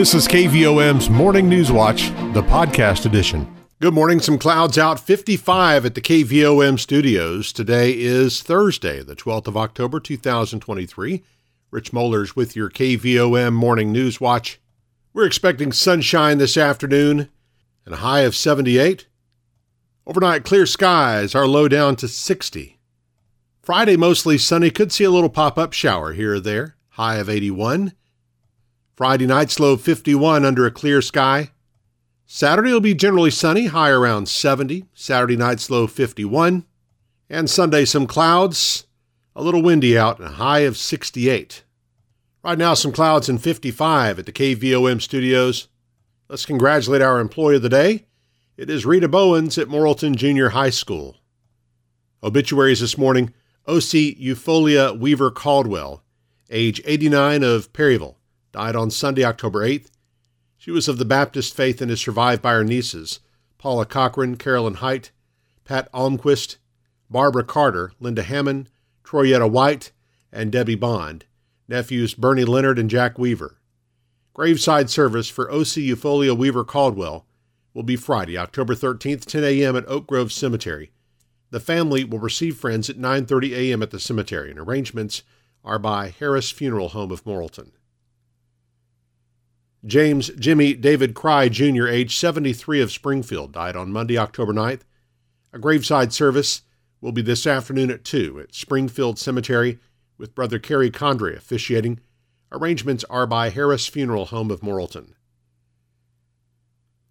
This is KVOM's Morning News Watch, the podcast edition. Good morning. Some clouds out 55 at the KVOM studios. Today is Thursday, the 12th of October, 2023. Rich Mollers with your KVOM Morning News Watch. We're expecting sunshine this afternoon and a high of 78. Overnight clear skies, our low down to 60. Friday mostly sunny, could see a little pop up shower here or there, high of 81. Friday night's low 51 under a clear sky. Saturday will be generally sunny, high around 70. Saturday night's low 51. And Sunday, some clouds, a little windy out, and a high of 68. Right now, some clouds and 55 at the KVOM studios. Let's congratulate our employee of the day. It is Rita Bowens at Morrilton Junior High School. Obituaries this morning O.C. Eupholia Weaver Caldwell, age 89 of Perryville died on Sunday, October 8th. She was of the Baptist faith and is survived by her nieces, Paula Cochran, Carolyn Height, Pat Almquist, Barbara Carter, Linda Hammond, Troyetta White, and Debbie Bond, nephews Bernie Leonard and Jack Weaver. Graveside service for O.C. Eupholia Weaver Caldwell will be Friday, October 13th, 10 a.m. at Oak Grove Cemetery. The family will receive friends at 9:30 a.m. at the cemetery, and arrangements are by Harris Funeral Home of Morrilton. James Jimmy David Cry Jr., age 73 of Springfield, died on Monday, October 9th. A graveside service will be this afternoon at 2 at Springfield Cemetery with Brother Kerry Condre officiating. Arrangements are by Harris Funeral Home of Morrilton.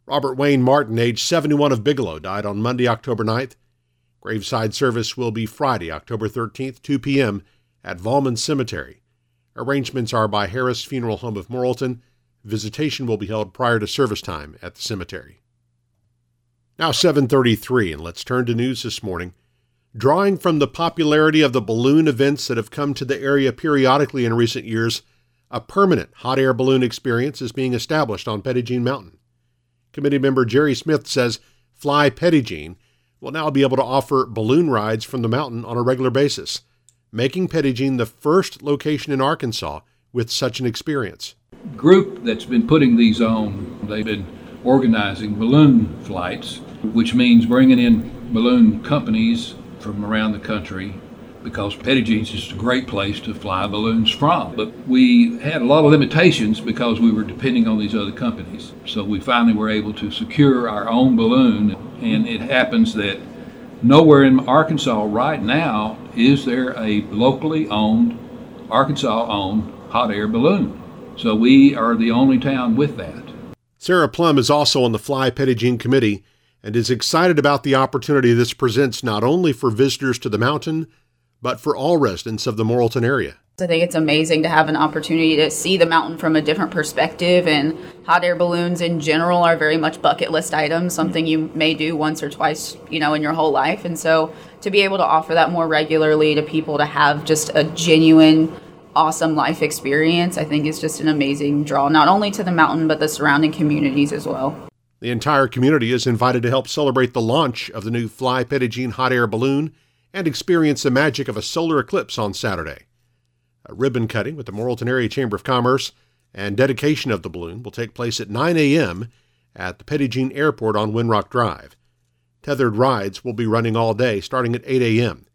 Robert Wayne Martin, age 71 of Bigelow, died on Monday, October 9th. Graveside service will be Friday, October 13th, 2 p.m. at Volman Cemetery. Arrangements are by Harris Funeral Home of Morrilton Visitation will be held prior to service time at the cemetery. Now 7:33 and let's turn to news this morning. Drawing from the popularity of the balloon events that have come to the area periodically in recent years, a permanent hot air balloon experience is being established on Jean Mountain. Committee member Jerry Smith says Fly Jean will now be able to offer balloon rides from the mountain on a regular basis, making Jean the first location in Arkansas with such an experience group that's been putting these on, they've been organizing balloon flights, which means bringing in balloon companies from around the country because Petit Jean's is a great place to fly balloons from. But we had a lot of limitations because we were depending on these other companies. So we finally were able to secure our own balloon, and it happens that nowhere in Arkansas right now is there a locally owned, Arkansas owned hot air balloon. So we are the only town with that. Sarah Plum is also on the Fly Petit Jean committee and is excited about the opportunity this presents not only for visitors to the mountain, but for all residents of the Morrilton area. I think it's amazing to have an opportunity to see the mountain from a different perspective, and hot air balloons in general are very much bucket list items, something you may do once or twice, you know, in your whole life. And so to be able to offer that more regularly to people to have just a genuine awesome life experience, I think is just an amazing draw, not only to the mountain, but the surrounding communities as well. The entire community is invited to help celebrate the launch of the new Fly Petit hot air balloon and experience the magic of a solar eclipse on Saturday. A ribbon cutting with the Morrilton Area Chamber of Commerce and dedication of the balloon will take place at 9 a.m. at the Jean Airport on Winrock Drive. Tethered rides will be running all day starting at 8 a.m.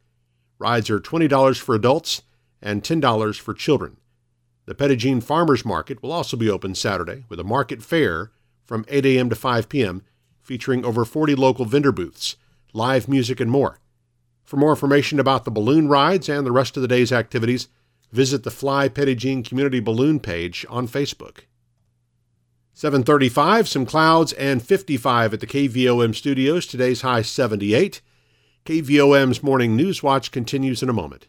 Rides are $20 for adults and $10 for children. The Jean Farmers Market will also be open Saturday with a market fair from 8 a.m. to 5 p.m., featuring over 40 local vendor booths, live music, and more. For more information about the balloon rides and the rest of the day's activities, visit the Fly Jean Community Balloon page on Facebook. 735, some clouds, and 55 at the KVOM studios. Today's high 78. KVOM's Morning News Watch continues in a moment.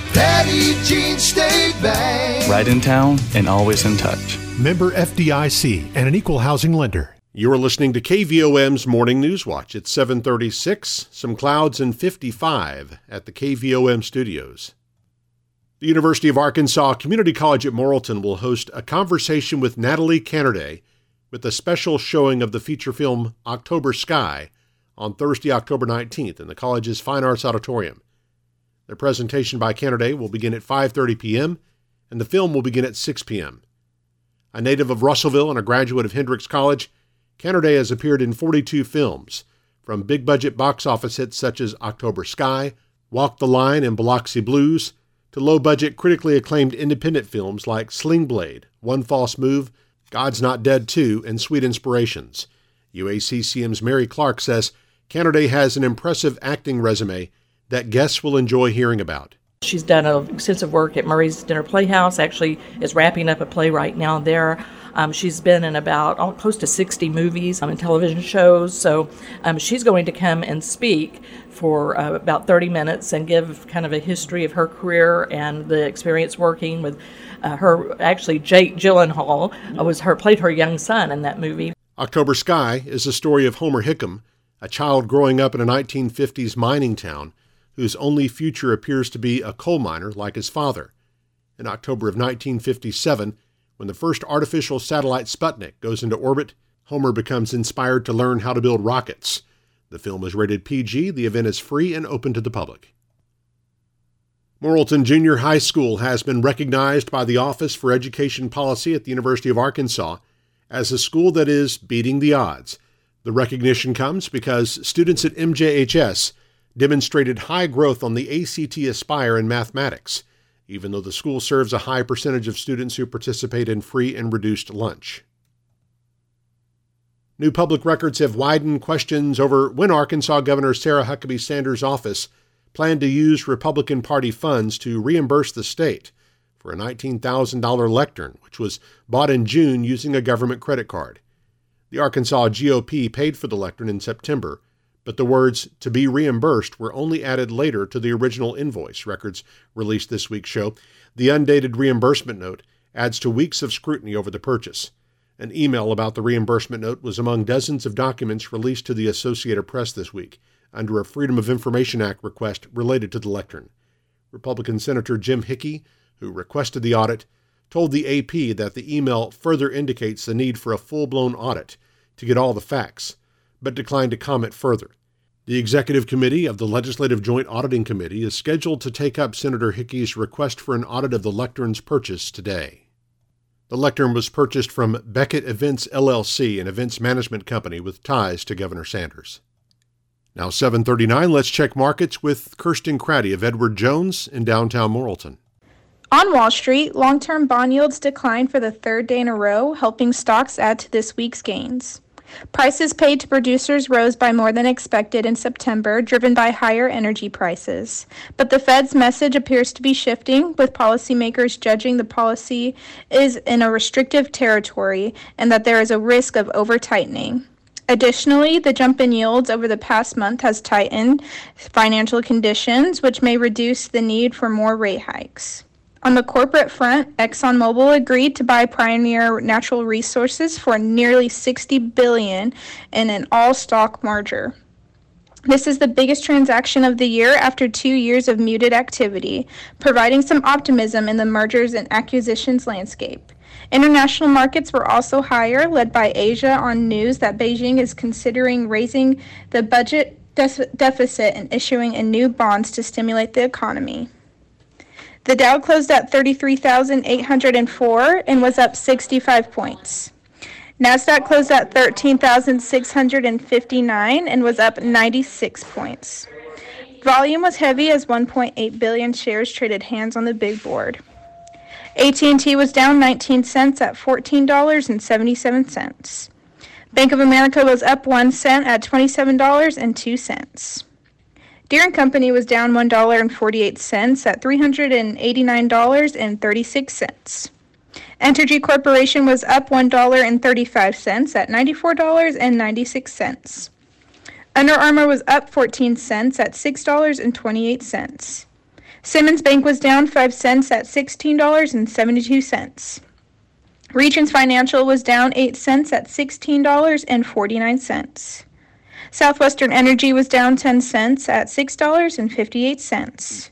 Petit Jean State Bank. Right in town and always in touch. Member FDIC and an equal housing lender. You are listening to KVOM's Morning News Watch. It's 736, some clouds and 55 at the KVOM studios. The University of Arkansas Community College at Morrilton will host a conversation with Natalie Canerday with a special showing of the feature film October Sky on Thursday, October 19th in the college's Fine Arts Auditorium. The presentation by Canerday will begin at 5:30 p.m. and the film will begin at 6 p.m. A native of Russellville and a graduate of Hendrix College, Canerday has appeared in 42 films, from big budget box office hits such as October Sky, Walk the Line, and Biloxi Blues, to low budget, critically acclaimed independent films like Sling Blade, One False Move, God's Not Dead 2, and Sweet Inspirations. UACCM's Mary Clark says Canerday has an impressive acting resume that guests will enjoy hearing about. She's done extensive work at Murray's Dinner Playhouse, actually is wrapping up a play right now there. Um, she's been in about oh, close to 60 movies um, and television shows. So um, she's going to come and speak for uh, about 30 minutes and give kind of a history of her career and the experience working with uh, her. Actually, Jake Gyllenhaal uh, was her played her young son in that movie. October Sky is the story of Homer Hickam, a child growing up in a 1950s mining town whose only future appears to be a coal miner like his father. In October of 1957, when the first artificial satellite Sputnik goes into orbit, Homer becomes inspired to learn how to build rockets. The film is rated PG, the event is free and open to the public. Morrilton Junior High School has been recognized by the Office for Education Policy at the University of Arkansas as a school that is beating the odds. The recognition comes because students at MJHS demonstrated high growth on the ACT Aspire in mathematics even though the school serves a high percentage of students who participate in free and reduced lunch. New public records have widened questions over when Arkansas Governor Sarah Huckabee Sanders' office planned to use Republican Party funds to reimburse the state for a $19,000 lectern, which was bought in June using a government credit card. The Arkansas GOP paid for the lectern in September but the words to be reimbursed were only added later to the original invoice, records released this week show. The undated reimbursement note adds to weeks of scrutiny over the purchase. An email about the reimbursement note was among dozens of documents released to the Associated Press this week under a Freedom of Information Act request related to the lectern. Republican Senator Jim Hickey, who requested the audit, told the AP that the email further indicates the need for a full blown audit to get all the facts but declined to comment further. The Executive Committee of the Legislative Joint Auditing Committee is scheduled to take up Senator Hickey's request for an audit of the lectern's purchase today. The lectern was purchased from Beckett Events LLC, an events management company with ties to Governor Sanders. Now 7:39, let's check markets with Kirsten Craddy of Edward Jones in downtown Morrilton. On Wall Street, long-term bond yields declined for the third day in a row, helping stocks add to this week's gains. Prices paid to producers rose by more than expected in September, driven by higher energy prices. But the Fed's message appears to be shifting, with policymakers judging the policy is in a restrictive territory and that there is a risk of over tightening. Additionally, the jump in yields over the past month has tightened financial conditions, which may reduce the need for more rate hikes. On the corporate front, ExxonMobil agreed to buy Pioneer Natural Resources for nearly 60 billion in an all-stock merger. This is the biggest transaction of the year after 2 years of muted activity, providing some optimism in the mergers and acquisitions landscape. International markets were also higher, led by Asia on news that Beijing is considering raising the budget deficit and issuing a new bonds to stimulate the economy. The Dow closed at 33,804 and was up 65 points. NASDAQ closed at 13,659 and was up 96 points. Volume was heavy as 1.8 billion shares traded hands on the big board. AT&T was down 19 cents at $14.77. Bank of America was up 1 cent at $27.02. Deere & Company was down $1.48 at $389.36. Entergy Corporation was up $1.35 at $94.96. Under Armour was up 14 cents at $6.28. Simmons Bank was down 5 cents at $16.72. Regions Financial was down 8 cents at $16.49. Southwestern Energy was down 10 cents at $6.58.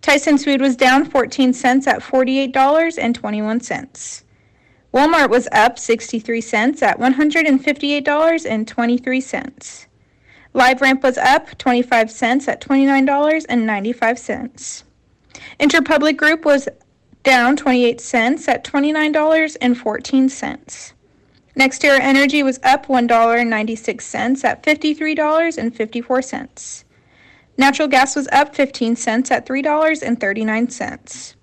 Tyson's Food was down 14 cents at $48.21. Walmart was up 63 cents at $158.23. LiveRamp was up 25 cents at $29.95. Interpublic Group was down 28 cents at $29.14. NextEra Energy was up $1.96 at $53.54. Natural gas was up 15 cents at $3.39.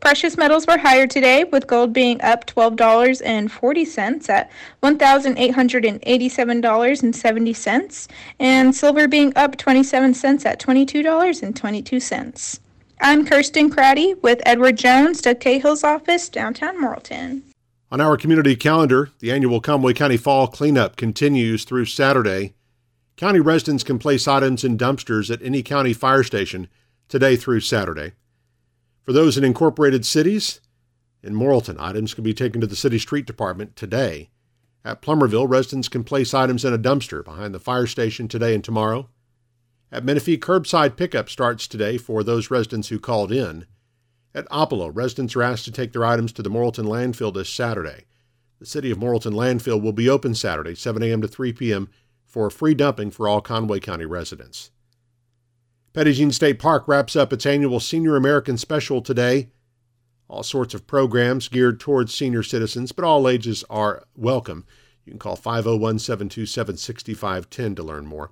Precious metals were higher today, with gold being up $12.40 at $1,887.70, and silver being up 27 cents at $22.22. I'm Kirsten Craddy with Edward Jones, Doug Cahill's office, downtown Morrilton. On our community calendar, the annual Conway County Fall Cleanup continues through Saturday. County residents can place items in dumpsters at any county fire station today through Saturday. For those in incorporated cities, in Morrilton, items can be taken to the city street department today. At Plumerville, residents can place items in a dumpster behind the fire station today and tomorrow. At Menifee, curbside pickup starts today for those residents who called in. At Oppelo, residents are asked to take their items to the Morrilton landfill this Saturday. The City of Morrilton landfill will be open Saturday, 7 a.m. to 3 p.m., for free dumping for all Conway County residents. Jean State Park wraps up its annual Senior American Special today. All sorts of programs geared towards senior citizens, but all ages are welcome. You can call 501 727 6510 to learn more.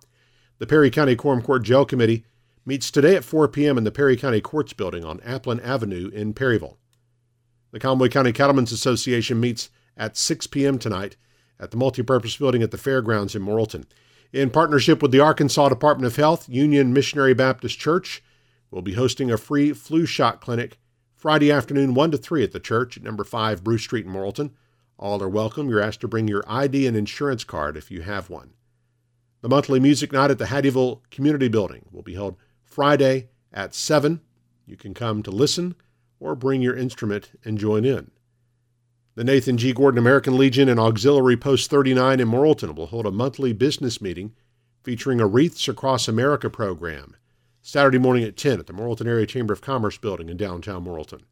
The Perry County Quorum Court Jail Committee meets today at 4 p.m. in the Perry County Courts Building on Applin Avenue in Perryville. The Conway County Cattlemen's Association meets at 6 p.m. tonight at the Multipurpose Building at the Fairgrounds in Morrilton. In partnership with the Arkansas Department of Health, Union Missionary Baptist Church will be hosting a free flu shot clinic Friday afternoon 1 to 3 at the church at number 5 Bruce Street in Morrilton. All are welcome. You're asked to bring your ID and insurance card if you have one. The monthly music night at the Hattieville Community Building will be held Friday at 7. You can come to listen or bring your instrument and join in. The Nathan G. Gordon American Legion and Auxiliary Post 39 in Morrilton will hold a monthly business meeting featuring a Wreaths Across America program Saturday morning at 10 at the Morrilton Area Chamber of Commerce building in downtown Morrilton.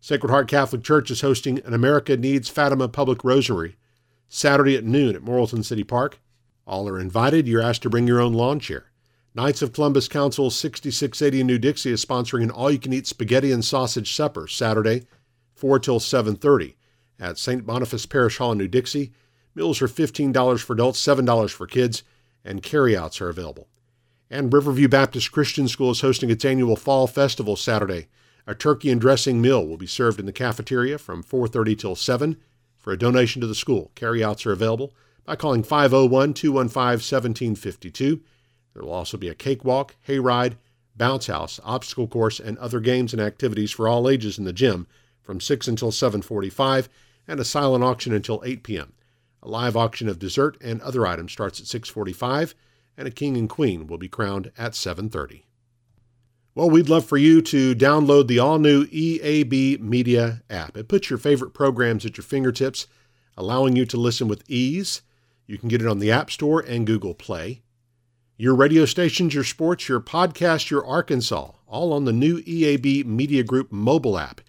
Sacred Heart Catholic Church is hosting an America Needs Fatima Public Rosary Saturday at noon at Morrilton City Park. All are invited. You're asked to bring your own lawn chair. Knights of Columbus Council 6680 in New Dixie is sponsoring an all-you-can-eat spaghetti and sausage supper Saturday, 4 till 7:30 at St. Boniface Parish Hall in New Dixie. Meals are $15 for adults, $7 for kids, and carryouts are available. And Riverview Baptist Christian School is hosting its annual Fall Festival Saturday. A turkey and dressing meal will be served in the cafeteria from 4:30 till 7 for a donation to the school. Carryouts are available by calling 501 215 1752. There will also be a cakewalk, hayride, bounce house, obstacle course, and other games and activities for all ages in the gym from 6 until 7:45 and a silent auction until 8 p.m. A live auction of dessert and other items starts at 6:45 and a king and queen will be crowned at 7:30. Well, we'd love for you to download the all-new EAB Media app. It puts your favorite programs at your fingertips, allowing you to listen with ease you can get it on the App Store and Google Play. Your radio stations, your sports, your podcast, your Arkansas, all on the new EAB Media Group mobile app.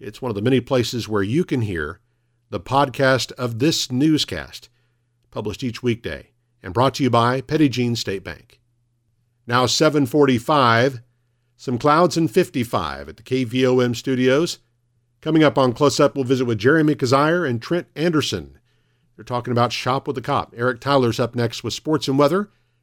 It's one of the many places where you can hear the podcast of this newscast, published each weekday and brought to you by Petit Jean State Bank. Now 745, some clouds and 55 at the KVOM studios. Coming up on Close Up, we'll visit with Jeremy Kissire and Trent Anderson they're talking about Shop with the Cop. Eric Tyler's up next with sports and weather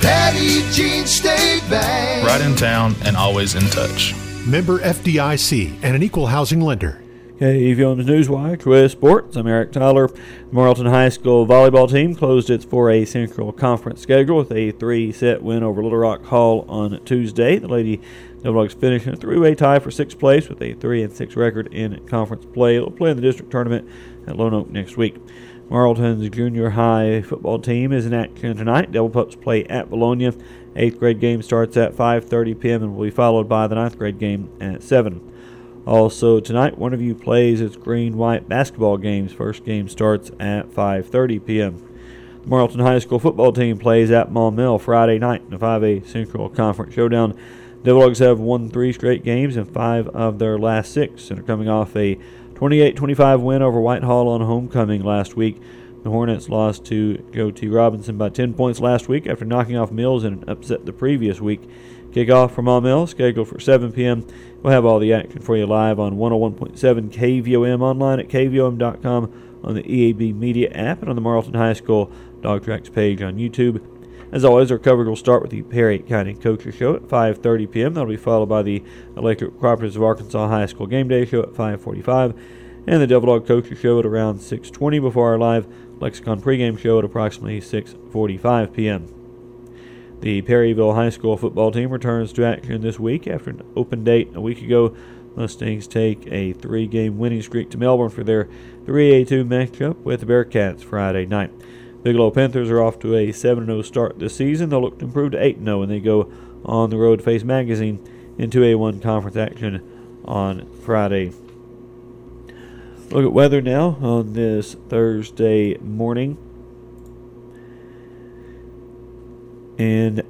Petit Jean State Bank. Right in town and always in touch. Member FDIC and an equal housing lender. KVOM's Newswire with sports. I'm Eric Tyler. The Morrilton High School volleyball team closed its 4A Central Conference schedule with a three-set win over Little Rock Hall on Tuesday. The Lady Devil finished in a three-way tie for sixth place with a three and six record in conference play. They'll play in the district tournament at Lone Oak next week. Morrilton's junior high football team is in action tonight. Devil Pups play at Vilonia. Eighth grade game starts at 5:30 p.m. and will be followed by the ninth grade game at 7. Also tonight, Wonderview plays its green-white basketball games. First game starts at 5:30 p.m. The Morrilton High School football team plays at Maumelle Friday night in the 5A Central Conference Showdown. Devil have won three straight games and five of their last six and are coming off a 28-25 win over Whitehall on homecoming last week. The Hornets lost to T. Robinson by 10 points last week after knocking off Mills in an upset the previous week. Kickoff from Maumelle scheduled for 7 p.m. We'll have all the action for you live on 101.7 KVOM online at KVOM.com on the EAB Media app and on the Morrilton High School Dog Tracks page on YouTube. As always, our coverage will start with the Perry County Coaches Show at 5:30 p.m. That'll be followed by the Electric Cooperatives of Arkansas High School Game Day Show at 5:45, and the Devil Dog Coaches Show at around 6:20 before our live Lexicon pregame show at approximately 6:45 p.m. The Perryville High School football team returns to action this week after an open date a week ago. Mustangs take a three game winning streak to Melbourne for their 3A2 matchup with the Bearcats Friday night. Bigelow Panthers are off to a 7 0 start this season. They'll look to improve to 8 0 when they go on the road to face Magazine in 2A1 conference action on Friday. Look at weather now on this Thursday morning. And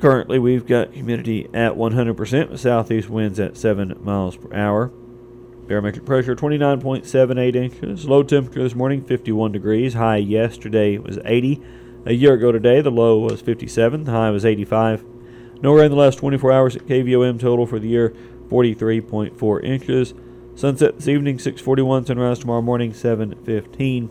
currently we've got humidity at 100% with southeast winds at 7 miles per hour. Barometric pressure 29.78 inches. Low temperature this morning 51 degrees. High yesterday was 80. A year ago today, the low was 57. The high was 85. No rain in the last 24 hours at KVOM total for the year 43.4 inches. Sunset this evening 6:41. Sunrise tomorrow morning 7:15.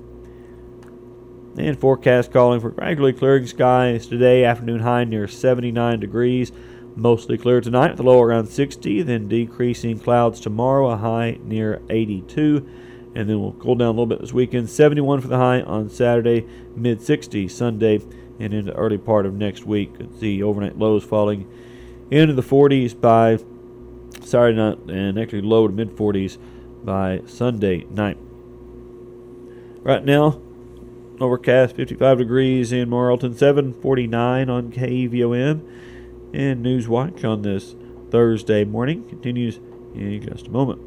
And forecast calling for gradually clearing skies today. Afternoon high near 79 degrees. Mostly clear tonight with a low around 60. Then decreasing clouds tomorrow, a high near 82. And then we'll cool down a little bit this weekend. 71 for the high on Saturday, mid 60s Sunday, and into the early part of next week. See overnight lows falling into the 40s by Saturday night, and actually low to mid 40s by Sunday night. Right now, Overcast 55 degrees in Morrilton, 749 on KVOM. And Newswatch on this Thursday morning continues in just a moment.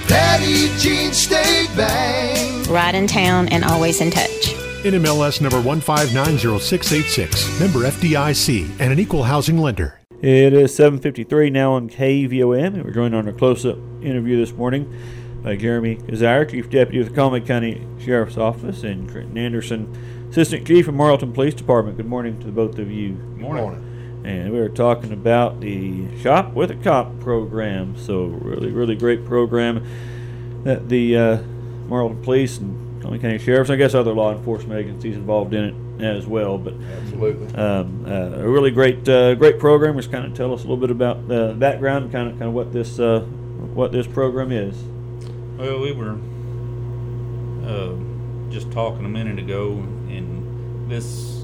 Petit Jean State Bank. Right in town and always in touch. NMLS number 1590686, member FDIC, and an equal housing lender. It is 7:53 now on KVOM, and we're joined on a close-up interview this morning by Jeremy Kissire, Chief Deputy with the Conway County Sheriff's Office, and Trenton Anderson, Assistant Chief of Morrilton Police Department. Good morning to the both of you. Good morning. And we were talking about the Shop with a Cop program. So really, really great program that the uh, Morrilton Police and County Sheriffs, I guess other law enforcement agencies involved in it as well. But absolutely, um, uh, a really great, uh, great program. Just kind of tell us a little bit about the background, kind of, kind of what this, uh, what this program is. Well, we were uh, just talking a minute ago, and this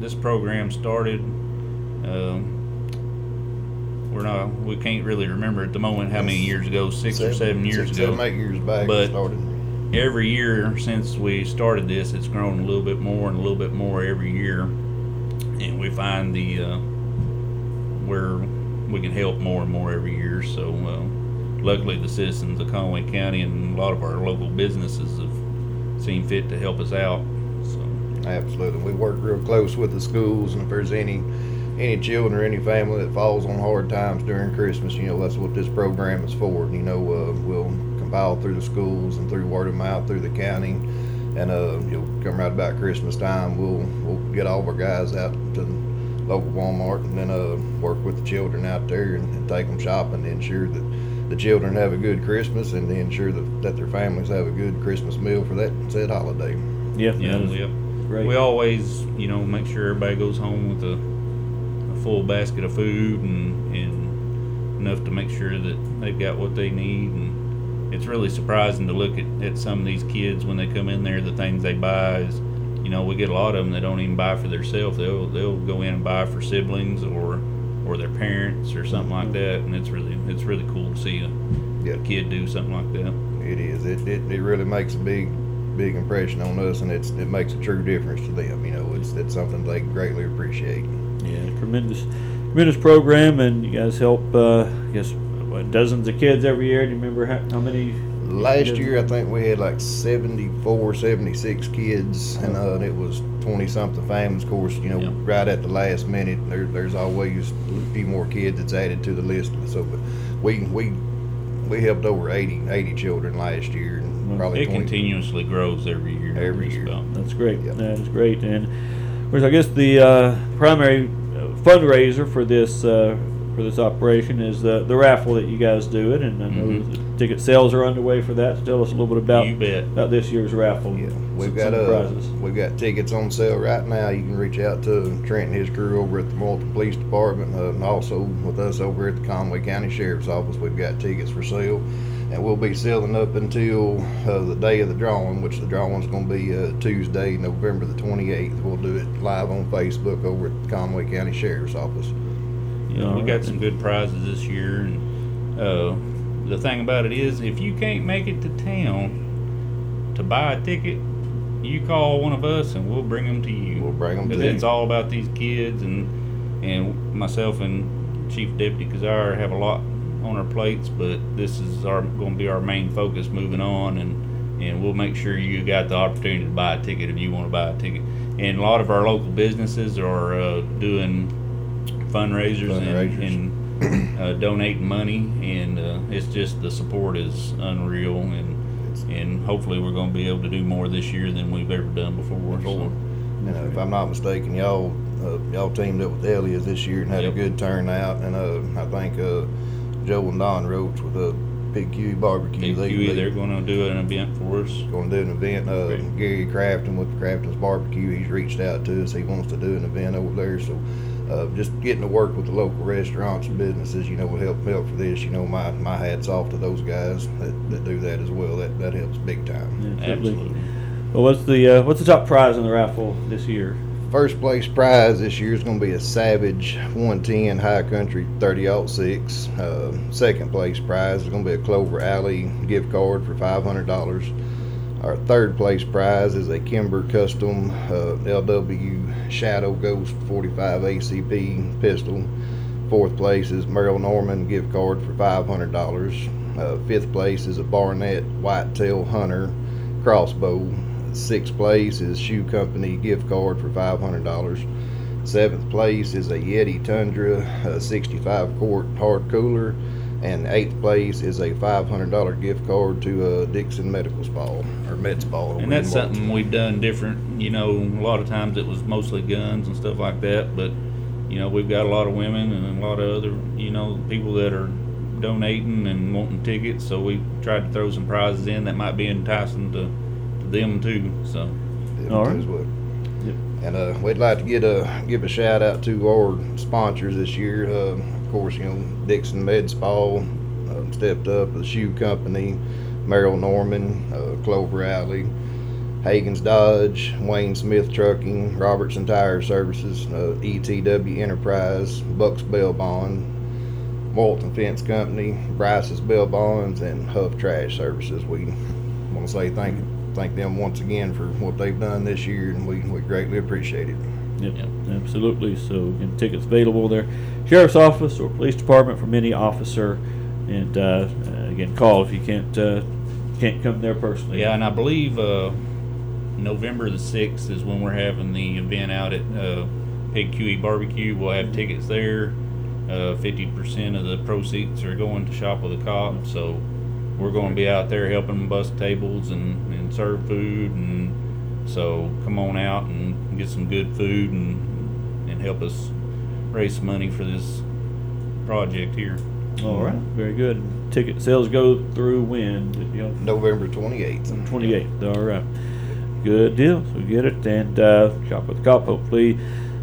this program started. Um, we're not, we can't really remember at the moment how many years ago, six seven, or seven years six, ago. Seven, eight years back. But every year since we started this, it's grown a little bit more and a little bit more every year, and we find the uh, where we can help more and more every year. So, uh, luckily, the citizens of Conway County and a lot of our local businesses have seen fit to help us out. So, absolutely, we work real close with the schools, and if there's any any children or any family that falls on hard times during Christmas, you know, that's what this program is for. You know, uh, we'll compile through the schools and through word of mouth through the county And uh, you'll come right about Christmas time. We'll we'll get all of our guys out to the local Walmart and then uh, work with the children out there and, and take them shopping to ensure that the children have a good Christmas and to ensure that, that their families have a good Christmas meal for that said holiday. Yeah, Yeah, that is we, great. we always, you know, make sure everybody goes home with a, a full basket of food and, and enough to make sure that they've got what they need. And it's really surprising to look at, at some of these kids when they come in there. The things they buy is, you know, we get a lot of them that don't even buy for themselves. They'll they'll go in and buy for siblings or or their parents or something like that. And it's really it's really cool to see a, Yeah. a kid do something like that. It is. It, it, it really makes a big big impression on us, and it's it makes a true difference to them. You know, it's it's something they greatly appreciate. Yeah, tremendous, tremendous program, and you guys help. Uh, I guess what, dozens of kids every year. Do you remember how, how many? Last year, I think we had like 74, 76 kids, and uh, it was 20 something families. Of course, you know, Yeah. right at the last minute, there, there's always a few more kids that's added to the list. So, but we we we helped over 80, 80 children last year, and probably It 20. continuously grows every year. Every year. about. That's great. Yep. That is great. And of course, I guess the uh, primary uh, fundraiser for this uh, for this operation is the the raffle that you guys do it, and I know Mhm. the ticket sales are underway for that. So tell us a little bit about You bet. about this year's raffle. Yeah, we've Some- got some uh, we've got tickets on sale right now. You can reach out to Trent and his crew over at the Morrilton Police Department, uh, and also with us over at the Conway County Sheriff's Office. We've got tickets for sale, and we'll be selling up until uh, the day of the drawing, which the drawing's going to be uh, Tuesday, November the 28th. We'll do it live on Facebook over at Conway County Sheriff's Office. Yeah, All we got some good prizes this year, and uh, the thing about it is, if you can't make it to town to buy a ticket, you call one of us, and we'll bring them to you. We'll bring 'em to you. It's all about these kids, and and myself and Chief Deputy Kissire have a lot on our plates, but this is our going to be our main focus moving on, and and we'll make sure you got the opportunity to buy a ticket if you want to buy a ticket. And a lot of our local businesses are uh, doing fundraisers, Fundraisers. and, and uh, donating money, and uh, it's just the support is unreal, and and hopefully we're going to be able to do more this year than we've ever done before. So, And uh, if I'm not mistaken, y'all uh, y'all teamed up with Elias this year and had Yep. a good turnout. And uh, I think uh, Joe and Don Roach with a Big Q barbecue. Big Q, they're going to do an event for us. going to do an event. Uh, Great. Gary Crafton with Crafton's Barbecue, he's reached out to us. He wants to do an event over there. So uh, just getting to work with the local restaurants and businesses, you know, will help help for this. You know, my, my hat's off to those guys that, that do that as well. That that helps big time. Absolutely. Well, what's the uh, what's the top prize in the raffle this year? First place prize this year is going to be a Savage 110 High Country 30 uh, Second place prize is going to be a Clover Alley gift card for $500. Our third place prize is a Kimber Custom uh, LW Shadow Ghost 45 ACP pistol. Fourth place is Merle Norman gift card for $500. Uh, fifth place is a Barnett Whitetail Hunter crossbow. Sixth place is Shoe Company gift card for $500. Seventh place is a Yeti Tundra uh, 65 quart hard cooler. And eighth place is a $500 gift card to uh, Dixon Medical Spa or Med Spa. And that's something we've done different. You know, a lot of times it was mostly guns and stuff like that, but you know, we've got a lot of women and a lot of other, you know, people that are donating and wanting tickets. So we tried to throw some prizes in that might be enticing to them too. So Them All too right. as well. And uh, we'd like to get a give a shout out to our sponsors this year. Uh, of course, you know Dixon Med Spa uh, stepped up, the Shoe Company, Merle Norman, uh, Clover Alley, Hagen's Dodge, Wayne Smith Trucking, Robertson Tire Services, uh, ETW Enterprise, Bucks Bail Bond, Morton Fence Company, Bryce's Bail Bonds, and Huff Trash Services. We want to say thank thank them once again for what they've done this year, and we, we greatly appreciate it. Yep, absolutely. So again, tickets available there, sheriff's office or police department from any officer, and uh, uh, again, call if you can't uh, can't come there personally. yeah, and I believe uh, November the sixth is when we're having the event out at uh, Pig QE Barbecue. We'll have tickets there. Uh, Fifty percent of the proceeds are going to Shop with a Cop. So we're going to be out there helping them bust tables and, and serve food and So come on out and get some good food and and help us raise some money for this project here. All right, very good. Ticket sales go through when? You know, November 28th. 28th. All right. Good deal. So get it and uh, shop with the cop. Hopefully,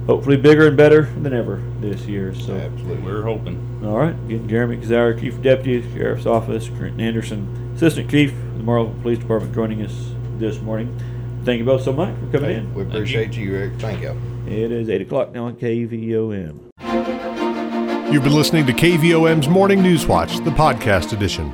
hopefully bigger and better than ever this year. So Absolutely. We're hoping. All right. Again, Jeremy Kissire, Chief Deputy, Sheriff's Office, Quentin Anderson, Assistant Chief, of the Morrow Police Department, joining us this morning. Thank you both so much for coming Hey, in. we appreciate you, Rick. Thank you. It is 8 o'clock now on KVOM. You've been listening to KVOM's Morning News Watch, the podcast edition.